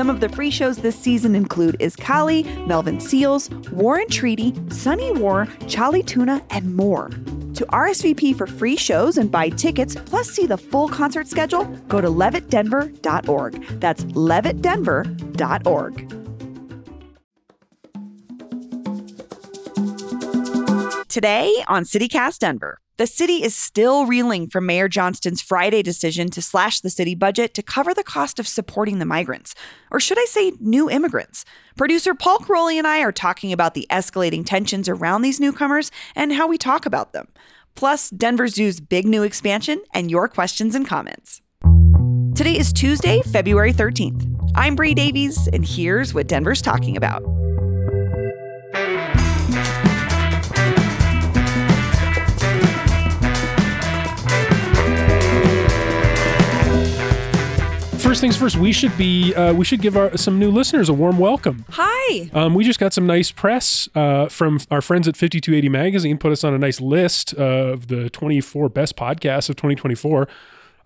Some of the free shows this season include Is Kali, Melvin Seals, Warren Treaty, Sunny War, Charlie Tuna, and more. To RSVP for free shows and buy tickets, plus see the full concert schedule, go to levittdenver.org. That's levittdenver.org. Today on CityCast Denver, the city is still reeling from Mayor Johnston's Friday decision to slash the city budget to cover the cost of supporting the migrants, or should I say, new immigrants. Producer Paul Karolyi and I are talking about the escalating tensions around these newcomers and how we talk about them. Plus, Denver Zoo's big new expansion and your questions and comments. Today is Tuesday, February 13th. I'm Bree Davies, and here's what Denver's talking about. First things first, we should be uh, we should give our, some new listeners a warm welcome. Hi. Um, we just got some nice press uh, from our friends at 5280 Magazine. Put us on a nice list of the 24 best podcasts of 2024.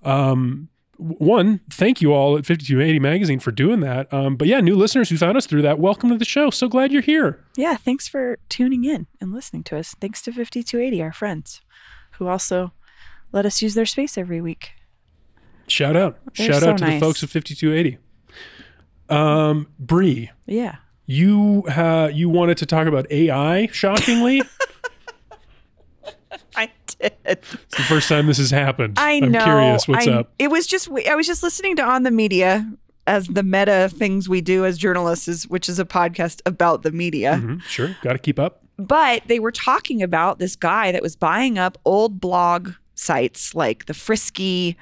Um, one, thank you all at 5280 Magazine for doing that. Um, but yeah, new listeners who found us through that, welcome to the show. So glad you're here. Yeah, thanks for tuning in and listening to us. Thanks to 5280, our friends, who also let us use their space every week. Shout out, They're shout so out to the folks at 5280. Um, Bree, Yeah. you uh, you wanted to talk about AI. Shockingly, I did. it's the first time this has happened. I I'm know. curious. What's I- up? It was just I was just listening to on the media as the meta things we do as journalists is which is a podcast about the media. Mhm, Sure, got to keep up. But they were talking about this guy that was buying up old blog sites like the Frisky.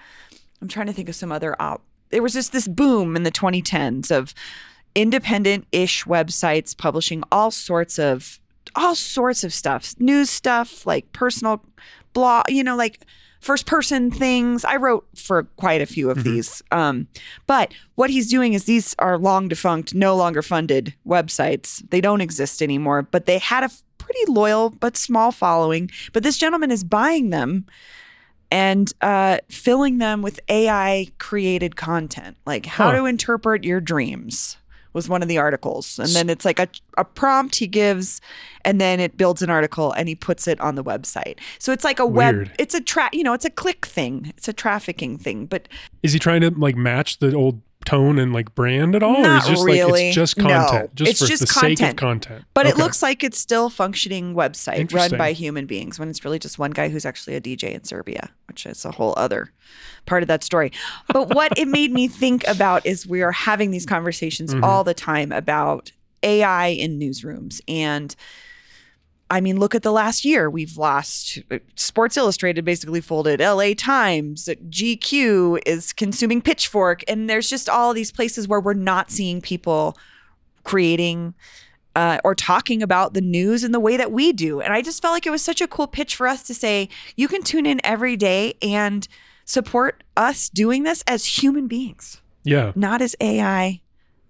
I'm trying to think of some other op. There was just this boom in the 2010s of independent-ish websites publishing all sorts of all sorts of stuff, news stuff, like personal blog, you know, like first person things. I wrote for quite a few of these. Um, but what he's doing is these are long defunct, no longer funded websites. They don't exist anymore, but they had a pretty loyal but small following. But this gentleman is buying them and uh, filling them with AI created content, like how Huh. to interpret your dreams was one of the articles. And then it's like a, a prompt he gives, and then it builds an article and he puts it on the website. So it's like a web, it's a tra, you know, it's a click thing, it's a trafficking thing. But Is he trying to like match the old tone and like brand at all, or Not is just really. like it's just No. content, just It's for just the sake of content. content? But it looks like it's still functioning website run by human beings when it's really just one guy who's actually a DJ in Serbia, which is a whole other part of that story. But what it made me think about is we are having these conversations Mhm. all the time about AI in newsrooms and I mean, look at the last year. We've lost Sports Illustrated basically folded, LA Times, GQ is consuming Pitchfork. And there's just all these places where we're not seeing people creating uh, or talking about the news in the way that we do. And I just felt like it was such a cool pitch for us to say, you can tune in every day and support us doing this as human beings, yeah, not as AI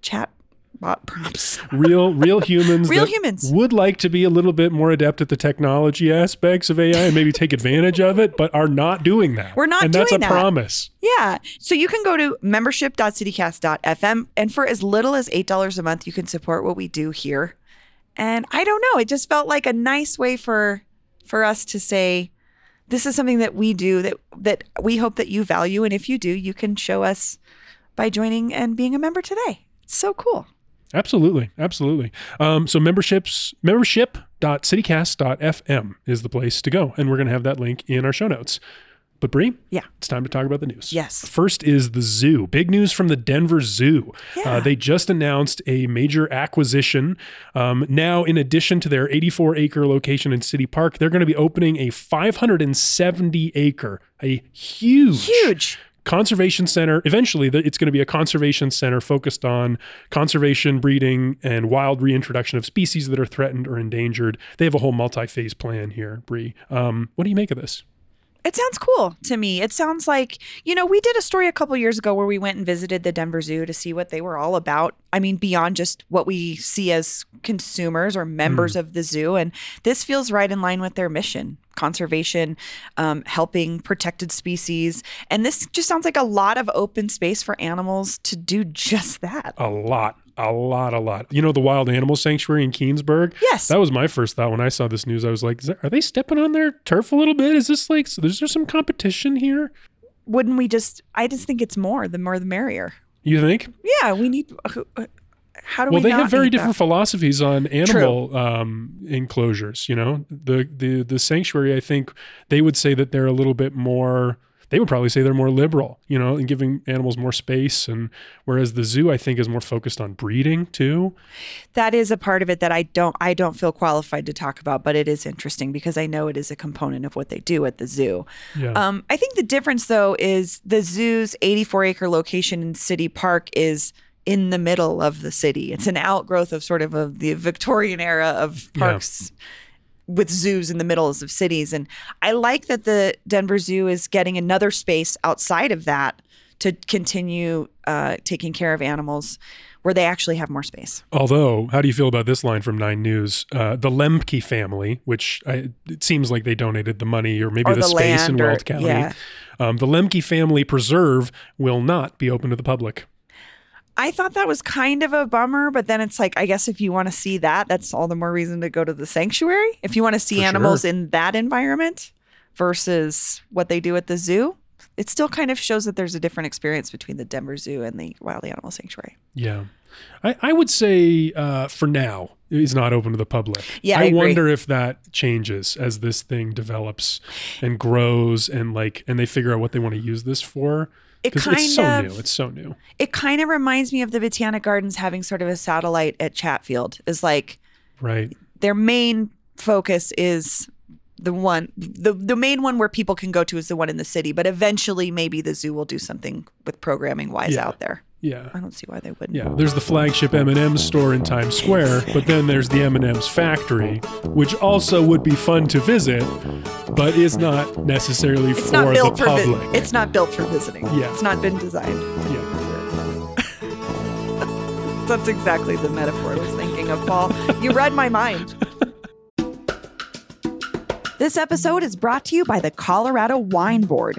chat bot prompts. real real humans, Real that humans. would like to be a little bit more adept at the technology aspects of AI and maybe take advantage of it, but are not doing that. We're not and that's a that. promise. Yeah. So you can go to membership.citycast.fm and for as little as $8 a month you can support what we do here. And I don't know, it just felt like a nice way for for us to say this is something that we do that that we hope that you value and if you do, you can show us by joining and being a member today. It's so cool. Absolutely, absolutely. Um, so memberships membership.citycast.fm is the place to go, and we're going to have that link in our show notes. But Bree, Yeah. it's time to talk about the news. Yes. First is the zoo. Big news from the Denver Zoo. Yeah. Uh, they just announced a major acquisition. Um, now, in addition to their 84 acre location in City Park, they're going to be opening a 570 acre, a huge, Huge. Conservation center. Eventually, it's going to be a conservation center focused on conservation, breeding, and wild reintroduction of species that are threatened or endangered. They have a whole multi-phase plan here, Bree. Um, what do you make of this? It sounds cool to me. It sounds like, you know, we did a story a couple years ago where we went and visited the Denver Zoo to see what they were all about. I mean, beyond just what we see as consumers or members of the zoo. And this feels right in line with their mission conservation, um, helping protected species. And this just sounds like a lot of open space for animals to do just that. A lot, a lot, a lot. You know, the Wild Animal Sanctuary in Keenesburg? Yes. That was my first thought when I saw this news. I was like, there, are they stepping on their turf a little bit? Is this like, is there some competition here? Wouldn't we just, I just think it's more. The more the merrier. You think? Yeah, we need. How do well, we? they have very need that? different philosophies on animal um, enclosures. You know, the the the sanctuary. I think they would say that they're a little bit more. They would probably say they're more liberal. You know, in giving animals more space, and whereas the zoo, I think, is more focused on breeding too. that is a part of it that I don't I don't feel qualified to talk about, but it is interesting because I know it is a component of what they do at the zoo. Yeah. Um, I think the difference though is the zoo's 84 acre location in City Park is in the middle of the city. It's an outgrowth of sort of, of the Victorian era of Yeah. parks with zoos in the middles of cities. And I like that the Denver Zoo is getting another space outside of that to continue uh, taking care of animals where they actually have more space. Although, how do you feel about this line from Nine News? Uh, the Lemke family, which I, it seems like they donated the money or maybe Or the, the space in Weld County. yeah. Um, the Lemke family preserve will not be open to the public. I thought that was kind of a bummer, but then it's like, I guess if you want to see that, that's all the more reason to go to the sanctuary. If you want to see For animals sure. in that environment versus what they do at the zoo, it still kind of shows that there's a different experience between the Denver Zoo and the Wild Animal Sanctuary. Yeah. I, I would say uh, for now, it's not open to the public. Yeah, I agree. wonder if that changes as this thing develops and grows and like, and they figure out what they want to use this for. It kind it's so of new. It's so new. it kind of reminds me of the Botanic Gardens having sort of a satellite at Chatfield. Is like Right. their main focus is the one the the main one where people can go to is the one in the city, but eventually maybe the zoo will do something with programming wise Yeah. out there. Yeah. I don't see why they wouldn't. Yeah, there's the flagship M&M's store in Times Square, but then there's the M&M's factory, which also would be fun to visit, but is not necessarily It's for not built the for vi- it's not built for visiting. Yeah. It's not been designed. yeah. That's exactly the metaphor I was thinking of, Paul. You read my mind. This episode is brought to you by the Colorado Wine Board.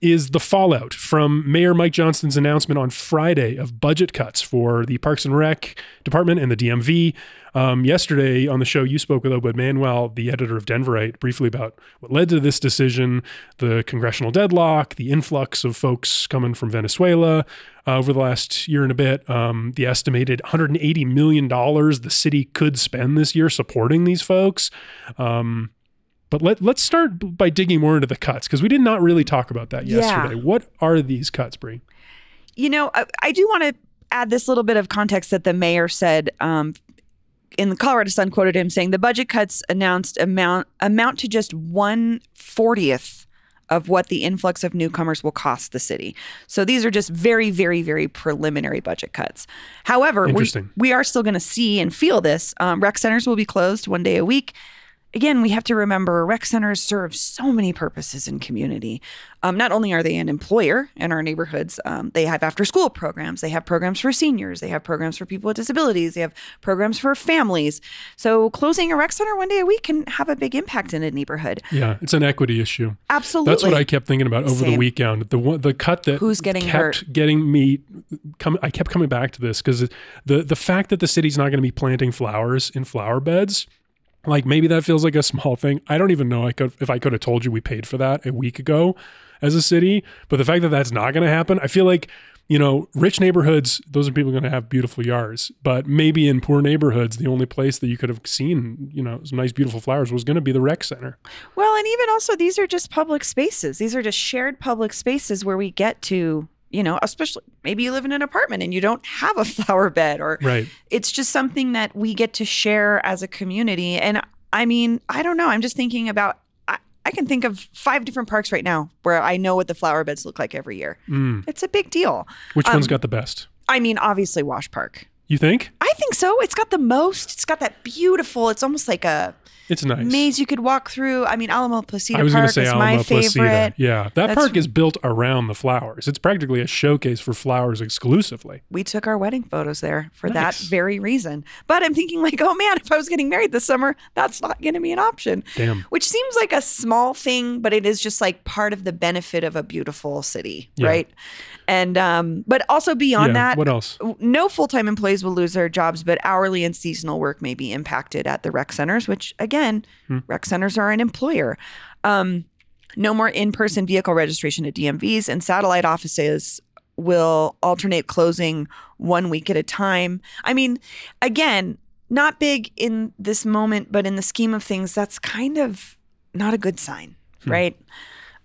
is the fallout from Mayor Mike Johnston's announcement on Friday of budget cuts for the Parks and Rec Department and the DMV. Um, yesterday on the show, you spoke with Obed Manuel, the editor of Denverite, briefly about what led to this decision, the congressional deadlock, the influx of folks coming from Venezuela uh, over the last year and a bit, um, the estimated $180 million the city could spend this year supporting these folks. Um, but let, let's start by digging more into the cuts because we did not really talk about that Yeah. yesterday. What are these cuts, Bree? You know, I, I do want to add this little bit of context that the mayor said. Um, in the Colorado Sun quoted him saying the budget cuts announced amount amount to just one fortieth of what the influx of newcomers will cost the city. So these are just very, very, very preliminary budget cuts. However, we, we are still going to see and feel this. Um, rec centers will be closed one day a week. Again, we have to remember rec centers serve so many purposes in community. Um, not only are they an employer in our neighborhoods, um, they have after school programs, they have programs for seniors, they have programs for people with disabilities, they have programs for families. So closing a rec center one day a week can have a big impact in a neighborhood. Yeah, it's an equity issue. Absolutely. That's what I kept thinking about over the weekend. The one, the cut that Who's getting kept hurt? getting me. Come, I kept coming back to this because the the fact that the city's not going to be planting flowers in flower beds. Like maybe that feels like a small thing. I don't even know I could if I could have told you we paid for that a week ago as a city. But the fact that that's not going to happen, I feel like you know, rich neighborhoods, those are people going to have beautiful yards. But maybe in poor neighborhoods, the only place that you could have seen, you know, some nice, beautiful flowers was going to be the rec center. Well, and even also, these are just public spaces. These are just shared public spaces where we get to, you know, especially maybe you live in an apartment and you don't have a flower bed, or Right. it's just something that we get to share as a community. And I mean, I don't know. I'm just thinking about, I, I can think of five different parks right now where I know what the flower beds look like every year. Mm. It's a big deal. Which one's got the best? I mean, obviously, Wash Park. You think? I think so. It's got the most. It's got that beautiful. It's almost like a It's nice. maze you could walk through. I mean, Alamo Placita I was Park say is Alamo my Placita. favorite. Yeah, that That's- park is built around the flowers. It's practically a showcase for flowers exclusively. We took our wedding photos there for that very reason. But I'm thinking, like, oh man, if I was getting married this summer, that's not going to be an option. Damn. Which seems like a small thing, but it is just like part of the benefit of a beautiful city, Yeah. right? And um, but also beyond yeah. that, What else? no full-time employees will lose their jobs, but hourly and seasonal work may be impacted at the rec centers, which again, Hmm. rec centers are an employer. Um, no more in-person vehicle registration at DMVs and satellite offices will alternate closing one week at a time. I mean, again, not big in this moment, but in the scheme of things, that's kind of not a good sign, right?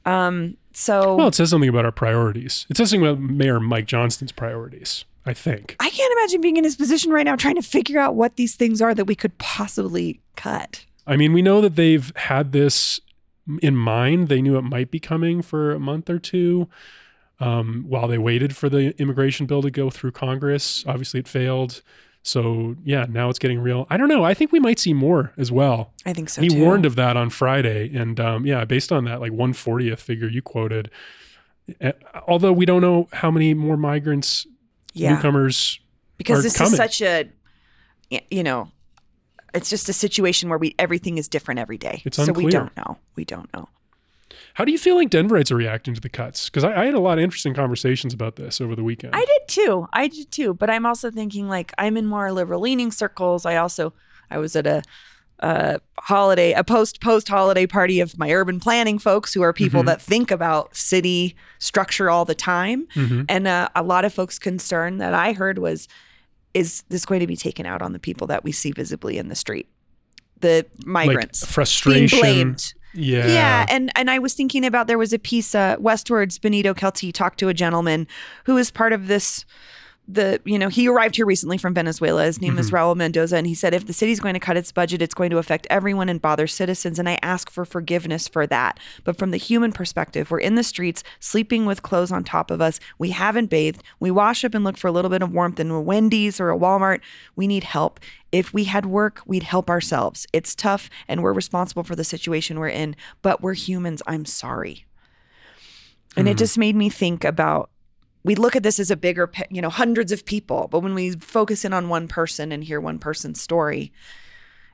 Um, so Well, it says something about our priorities. It says something about Mayor Mike Johnston's priorities, I think. I can't imagine being in his position right now trying to figure out what these things are that we could possibly cut. I mean, we know that they've had this in mind. They knew it might be coming for a month or two um, while they waited for the immigration bill to go through Congress. Obviously, it failed. So, yeah, now it's getting real. I don't know. I think we might see more as well. I think so he too. warned of that on Friday. And um, yeah, based on that, like 140th figure you quoted, eh, although we don't know how many more migrants, yeah, newcomers. because this coming. is such a, you know, it's just a situation where we everything is different every day. It's so we don't know. We don't know. How do you feel like Denverites are reacting to the cuts? Because I, I had a lot of interesting conversations about this over the weekend. I did too. I did too. But I'm also thinking like I'm in more liberal leaning circles. I also I was at a a holiday, a post post holiday party of my urban planning folks who are people Mhm. that think about city structure all the time. Mhm. And uh, a lot of folks' concern that I heard was, is this going to be taken out on the people that we see visibly in the street, the migrants like being frustration. blamed? Yeah. Yeah, and and I was thinking about there was a piece uh, Westword's. Bennito Kelty talked to a gentleman who is part of this. The you know he arrived here recently from Venezuela. His name is Raul Mendoza, and he said if the city's going to cut its budget, it's going to affect everyone and bother citizens. And I ask for forgiveness for that. But from the human perspective, we're in the streets, sleeping with clothes on top of us. We haven't bathed. We wash up and look for a little bit of warmth in a Wendy's or a Walmart. We need help. If we had work, we'd help ourselves. It's tough and we're responsible for the situation we're in, but we're humans. I'm sorry. And it just made me think about we look at this as a bigger, you know, hundreds of people, but when we focus in on one person and hear one person's story,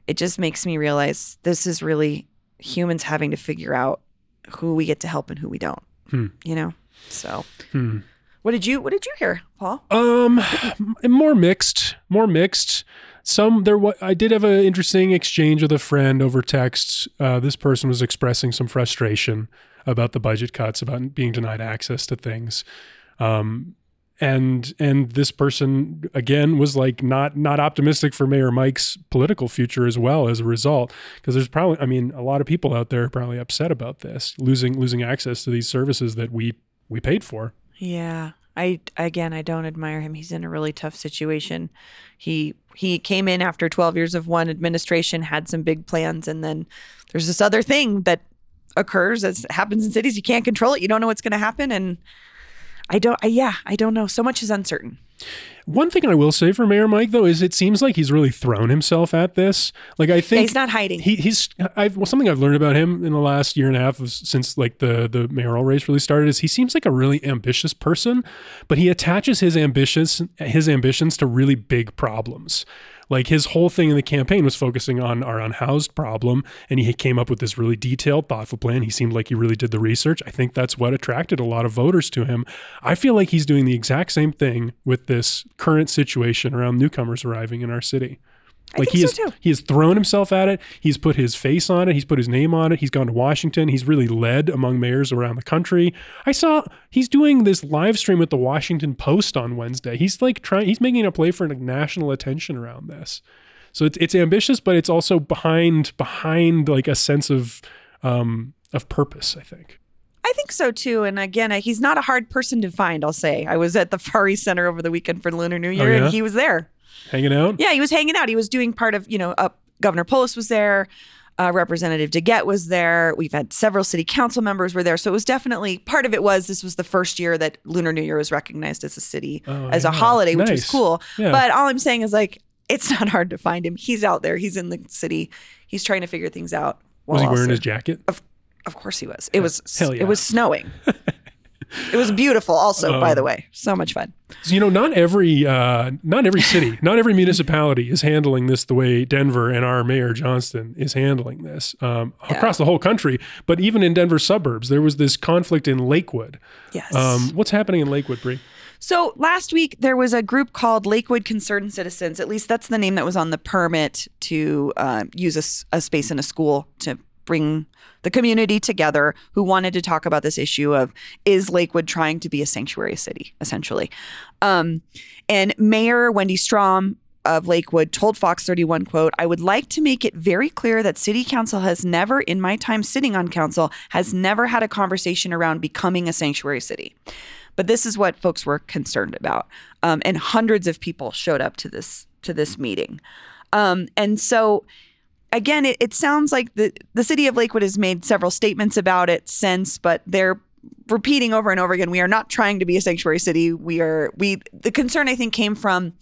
it just makes me realize this is really humans having to figure out who we get to help and who we don't. Hmm. You know? So, Hmm. what did you what did you hear, Paul? Um, more mixed, more mixed. Some there. wa- I did have an interesting exchange with a friend over text. Uh, this person was expressing some frustration about the budget cuts, about being denied access to things. Um, and and this person again was like not not optimistic for Mayor Mike's political future as well as a result because there's probably I mean a lot of people out there probably upset about this losing losing access to these services that we we paid for. Yeah. I again I don't admire him. He's in a really tough situation. He he came in after 12 years of one administration, had some big plans and then there's this other thing that occurs as happens in cities you can't control it. You don't know what's going to happen and I don't I, yeah, I don't know. So much is uncertain. One thing I will say for Mayor Mike though is it seems like he's really thrown himself at this. Like I Yeah, think he's not hiding. he, he's I've well, something I've learned about him in the last year and a half of, since like the the mayoral race really started is he seems like a really ambitious person, but he attaches his ambitions his ambitions to really big problems. Like his whole thing in the campaign was focusing on our unhoused problem, and he came up with this really detailed, thoughtful plan. He seemed like he really did the research. I think that's what attracted a lot of voters to him. I feel like he's doing the exact same thing with this current situation around newcomers arriving in our city. Like he so he has thrown himself at it. He's put his face on it. He's put his name on it. He's gone to Washington. He's really led among mayors around the country. I saw he's doing this live stream with the Washington Post on Wednesday. He's like trying. He's making a play for like national attention around this. So it's it's ambitious, but it's also behind behind like a sense of um of purpose. I think. I think so too. And again, he's not a hard person to find, I'll say. I was at the Far East Center over the weekend for Lunar New Year Oh, yeah? and he was there. Hanging out. Yeah, he was hanging out. He was doing part of, you know, uh, Governor Polis was there. Uh, Representative DeGette was there. We've had several city council members were there. So it was definitely part of it was this was the first year that Lunar New Year was recognized as a city, Oh, as a yeah. holiday, which was cool. Yeah. But all I'm saying is like, it's not hard to find him. He's out there. He's in the city. He's trying to figure things out. Was he wearing his jacket? Of course he was. It was Hell yeah. it was snowing. it was beautiful also, by Oh. the way. So much fun. So, you know, not every uh, not every city, not every municipality is handling this the way Denver and our mayor Johnston is handling this um, across the whole country. But even in Denver suburbs, there was this conflict in Lakewood. Yes. Um, what's happening in Lakewood, Bree? So last week there was a group called Lakewood Concerned Citizens. At least that's the name that was on the permit to uh, use a space in a school to bring the community together who wanted to talk about this issue of is Lakewood trying to be a sanctuary city, essentially. Um, and Mayor Wendy Strom of Lakewood told Fox 31 quote, I would like to make it very clear that city council has never in my time sitting on council has never had a conversation around becoming a sanctuary city. But this is what folks were concerned about, um, and hundreds of people showed up to this to this meeting. Um, and so, again, it, it sounds like the the city of Lakewood has made several statements about it since, but they're repeating over and over again. We are not trying to be a sanctuary city. We are we. The concern I think came from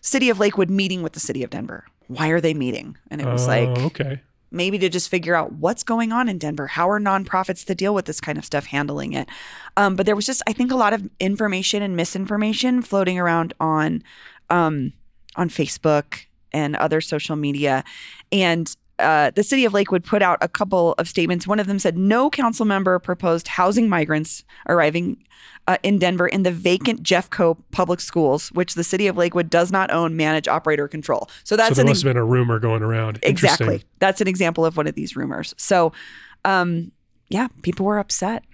city of Lakewood meeting with the city of Denver. Why are they meeting? And it was Oh, like okay. maybe to just figure out what's going on in Denver. How are nonprofits that deal with this kind of stuff handling it? Um, but there was just, I think, a lot of information and misinformation floating around on um, on Facebook and other social media, and. Uh, the city of Lakewood put out a couple of statements. One of them said no council member proposed housing migrants arriving uh, in Denver in the vacant Jeffco public schools, which the city of Lakewood does not own, manage, operate, or control. So that's so there an must have been a rumor going around. Exactly. That's an example of one of these rumors. So, um, yeah, people were upset.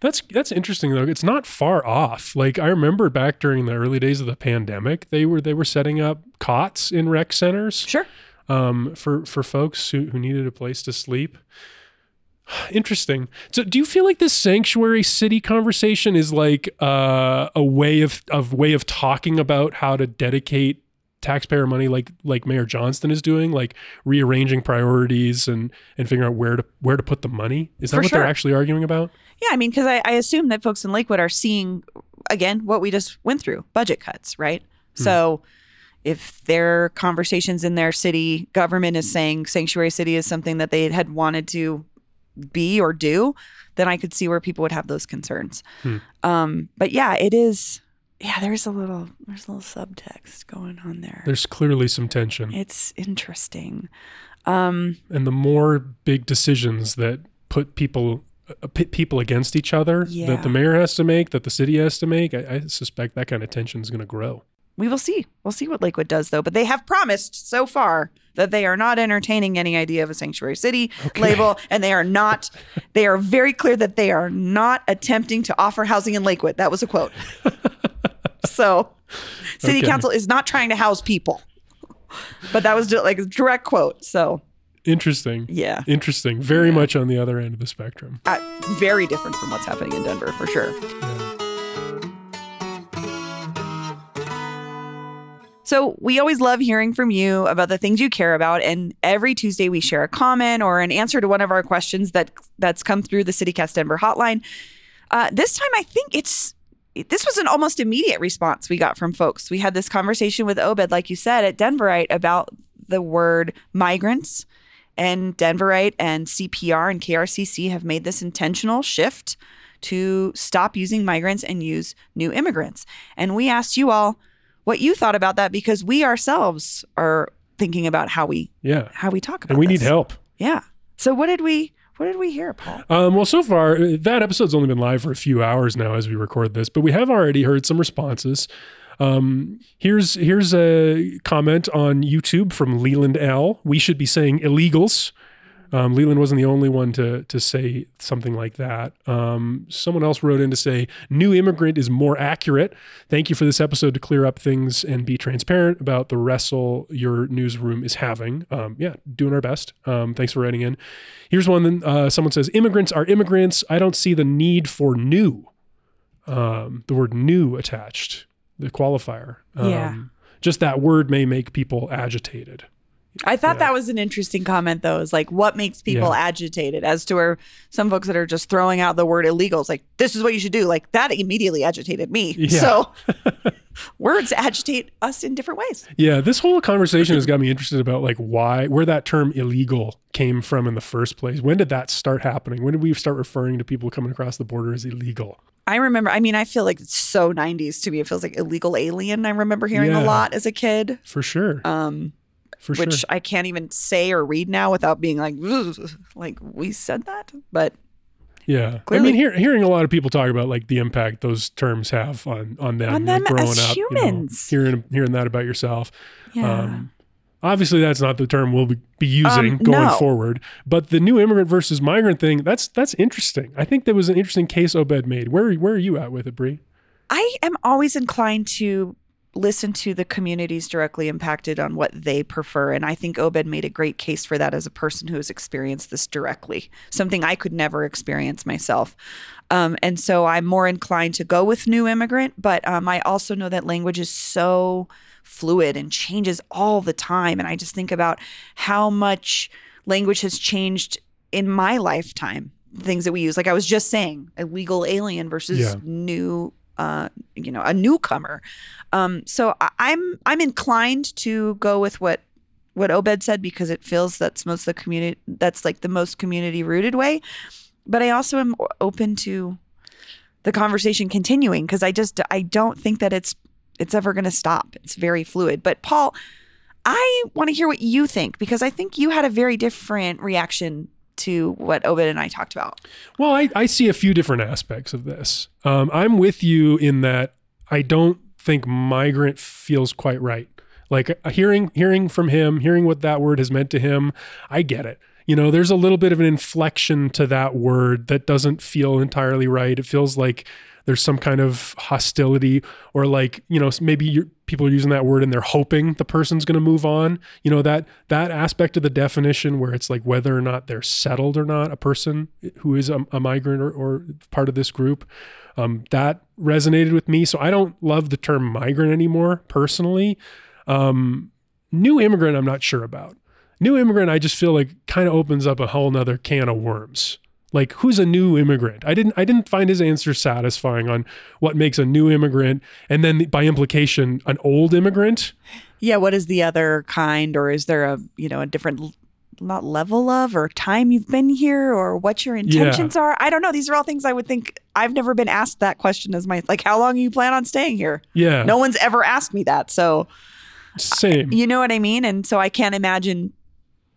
That's that's interesting though. It's not far off. Like I remember back during the early days of the pandemic, they were they were setting up cots in rec centers. Sure. um, for for folks who, who needed a place to sleep. Interesting. So, do you feel like this sanctuary city conversation is like uh, a way of of way of talking about how to dedicate taxpayer money, like like Mayor Johnston is doing, like rearranging priorities and and figuring out where to where to put the money? Is that For what sure. they're actually arguing about? Yeah, I mean, because I, I assume that folks in Lakewood are seeing, again, what we just went through budget cuts, right? So, if their conversations in their city government is saying sanctuary city is something that they had wanted to be or do, then I could see where people would have those concerns. Hmm. Um, but yeah, it is. Yeah, there's a little there's a little subtext going on there. There's clearly some tension, It's interesting. Um, and the more big decisions that put people Uh, pit people against each other Yeah. that the mayor has to make, that the city has to make, I, I suspect that kind of tension is going to grow. we will see. We'll see what Lakewood does, though. But they have promised so far that they are not entertaining any idea of a sanctuary city label, and they are not. They are very clear that they are not attempting to offer housing in Lakewood. That was a quote. so, city Okay. council is not trying to house people, but that was like a direct quote. So, Interesting. yeah, Interesting. Very much on the other end of the spectrum. uh, very different from what's happening in Denver for sure. So we always love hearing from you about the things you care about, and every Tuesday we share a comment or an answer to one of our questions that that's come through the CityCast Denver hotline. Uh, this time, I think it's this was an almost immediate response we got from folks. We had this conversation with Obed, like you said, at Denverite about the word migrants. And Denverite and CPR and KRCC have made this intentional shift to stop using migrants and use new immigrants. And we asked you all what you thought about that because we ourselves are thinking about how we Yeah. how we talk about it. And we need help. Yeah. So what did we what did we hear, Paul? Um, well, so far, uh, that episode's only been live for a few hours now as we record this, but we have already heard some responses. Um, here's here's a comment on YouTube from Leland L. We should be saying illegals. Um, Leland wasn't the only one to to say something like that. Um, someone else wrote in to say new immigrant is more accurate. Thank you for this episode to clear up things and be transparent about the wrestle your newsroom is having. Um, yeah, doing our best. Um, thanks for writing in. Here's one. Uh, someone says immigrants are immigrants. I don't see the need for new. Um, the word new attached, the qualifier. Um, Yeah. Just that word may make people agitated. I thought Yeah. that was an interesting comment, though. Is like what makes people Yeah. agitated, as to where some folks that are just throwing out the word illegals, like this is what you should do. Like that immediately agitated me. Yeah. So words agitate us in different ways. Yeah, this whole conversation has got me interested about like why, where that term illegal came from in the first place. When did that start happening? When did we start referring to people coming across the border as illegal? I remember. I mean, I feel like it's so '90s to me. It feels like illegal alien. I remember hearing Yeah. a lot as a kid. For sure. Um, For which sure. I can't even say or read now without being like, like we said that. But Yeah. Clearly- I mean, hear, hearing a lot of people talk about like the impact those terms have on on them, On like, them growing as up, you know, humans. hearing hearing that about yourself. yeah, Um, obviously, that's not the term we'll be, be using Um, going no. forward. But the new immigrant versus migrant thing that's that's interesting. I think that was an interesting case Obed made. Where where are you at with it, Bree? I am always inclined to listen to the communities directly impacted on what they prefer. And I think Obed made a great case for that as a person who has experienced this directly, something I could never experience myself. Um, and so I'm more inclined to go with new immigrant, but um, I also know that language is so fluid and changes all the time. And I just think about how much language has changed in my lifetime. Things that we use, like I was just saying, illegal alien versus Yeah. new uh, you know, a newcomer. Um, so I- I'm I'm inclined to go with what what Obed said because it feels that's most the community that's like the most community rooted way. But I also am open to the conversation continuing because I just I don't think that it's it's ever going to stop. It's very fluid. But Paul, I want to hear what you think because I think you had a very different reaction to what Obed and I talked about. Well, I, I see a few different aspects of this. Um, I'm with you in that I don't think migrant feels quite right. Like uh, hearing hearing from him, hearing what that word has meant to him, I get it. You know, there's a little bit of an inflection to that word that doesn't feel entirely right. It feels like there's some kind of hostility or like you know maybe people are using that word and they're hoping the person's going to move on. You know that that aspect of the definition where it's like whether or not they're settled or not a person who is a, a migrant or, or part of this group um, that resonated with me. So i don't love the term migrant anymore personally. Um, new immigrant i'm not sure about. New immigrant i just feel like kind of opens up a whole nother can of worms like who's a new immigrant i didn't i didn't find his answer satisfying on what makes a new immigrant and then by implication an old immigrant Yeah, what is the other kind, or is there a you know a different not level of or time you've been here, or what your intentions are? I don't know. These are all things I would think. I've never been asked that question as my like, how long you plan on staying here? yeah No one's ever asked me that, so same you know what I mean. And so I can't imagine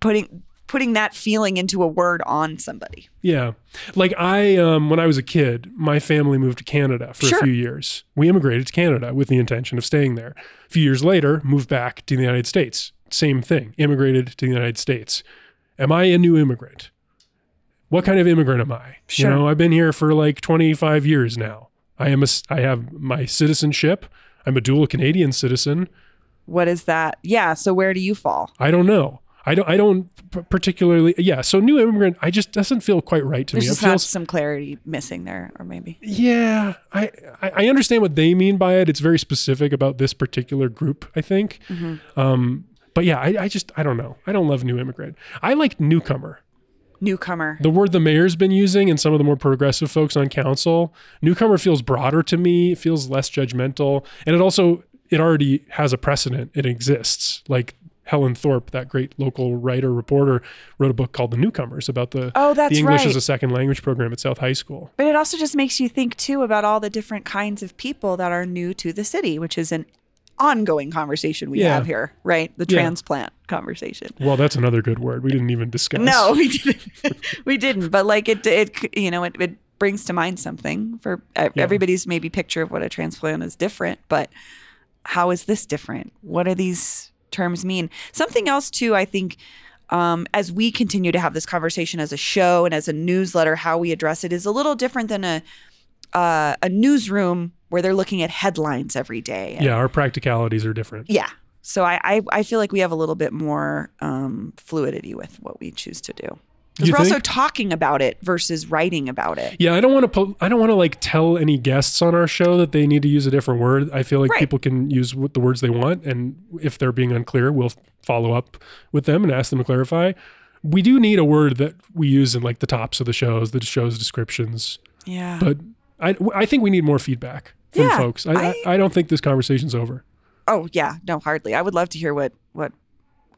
putting putting that feeling into a word on somebody. Yeah. Like I um when I was a kid, my family moved to Canada for Sure. a few years. We immigrated to Canada with the intention of staying there. A few years later, moved back to the United States. Same thing. Immigrated to the United States. Am I a new immigrant? What kind of immigrant am I? Sure. You know, I've been here for like 25 years now. I am a I have my citizenship. I'm a dual Canadian citizen. What is that? Yeah. So where do you fall? I don't know. I don't I don't particularly yeah, so new immigrant I just doesn't feel quite right to There's me. Feels some clarity missing there, or maybe. Yeah, I, I I understand what they mean by it. It's very specific about this particular group, I think. Um, but yeah, I, I just I don't know. I don't love new immigrant. I like newcomer. Newcomer. the word the mayor's been using and some of the more progressive folks on council newcomer feels broader to me it feels less judgmental and it also it already has a precedent it exists like helen thorpe that great local writer reporter wrote a book called the newcomers about the, Oh, that's the english right. as a second language program at south high school But it also just makes you think too about all the different kinds of people that are new to the city, which is an ongoing conversation we Yeah. have here, right? The Yeah. transplant conversation. well that's another good word we didn't even discuss No, we didn't. we didn't. But like it, it, you know, it, it brings to mind something for Yeah. everybody's maybe picture of what a transplant is different. But how is this different? What are these terms mean? Something else too, I think. Um, as we continue to have this conversation as a show and as a newsletter, how we address it is a little different than a uh, a newsroom where they're looking at headlines every day. And- yeah our practicalities are different yeah. So I, I I feel like we have a little bit more um, fluidity with what we choose to do. Because we're also talking about it versus writing about it. Yeah, I don't want to. Po- I don't want to like tell any guests on our show that they need to use a different word. I feel like Right. people can use what the words they want, and if they're being unclear, we'll follow up with them and ask them to clarify. We do need a word that we use in like the tops of the shows, the show's descriptions. Yeah. But I, I think we need more feedback from Yeah, folks. I, I, I- I don't think this conversation's over. oh yeah, no, hardly. I would love to hear what what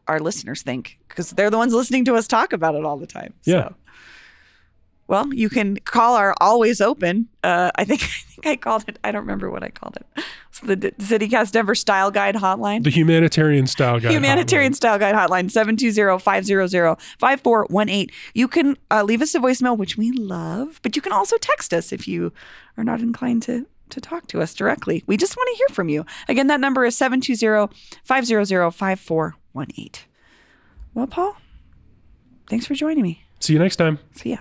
our listeners think because they're the ones listening to us talk about it all the time. Yeah. So. Well, you can call our always open. Uh, I think I think I called it. I don't remember what I called it. It's the D- CityCast Denver Style Guide Hotline. The humanitarian style guide. Humanitarian hotline. Style Guide Hotline, 720-500-5418. You can uh, leave us a voicemail, which we love, but you can also text us if you are not inclined to, to talk to us directly. We just want to hear from you. Again, that number is 720-500-5418. Well, Paul, thanks for joining me. See you next time. See ya.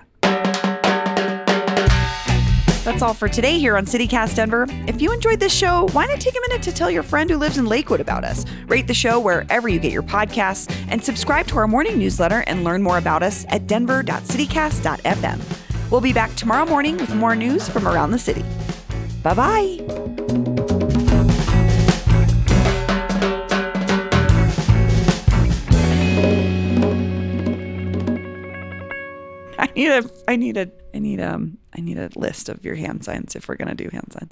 That's all for today here on CityCast Denver. If you enjoyed this show, why not take a minute to tell your friend who lives in Lakewood about us? Rate the show wherever you get your podcasts and subscribe to our morning newsletter and learn more about us at denver.citycast.fm. We'll be back tomorrow morning with more news from around the city. Bye bye. I need a I need a I need um I need a list of your hand signs if we're gonna do hand signs.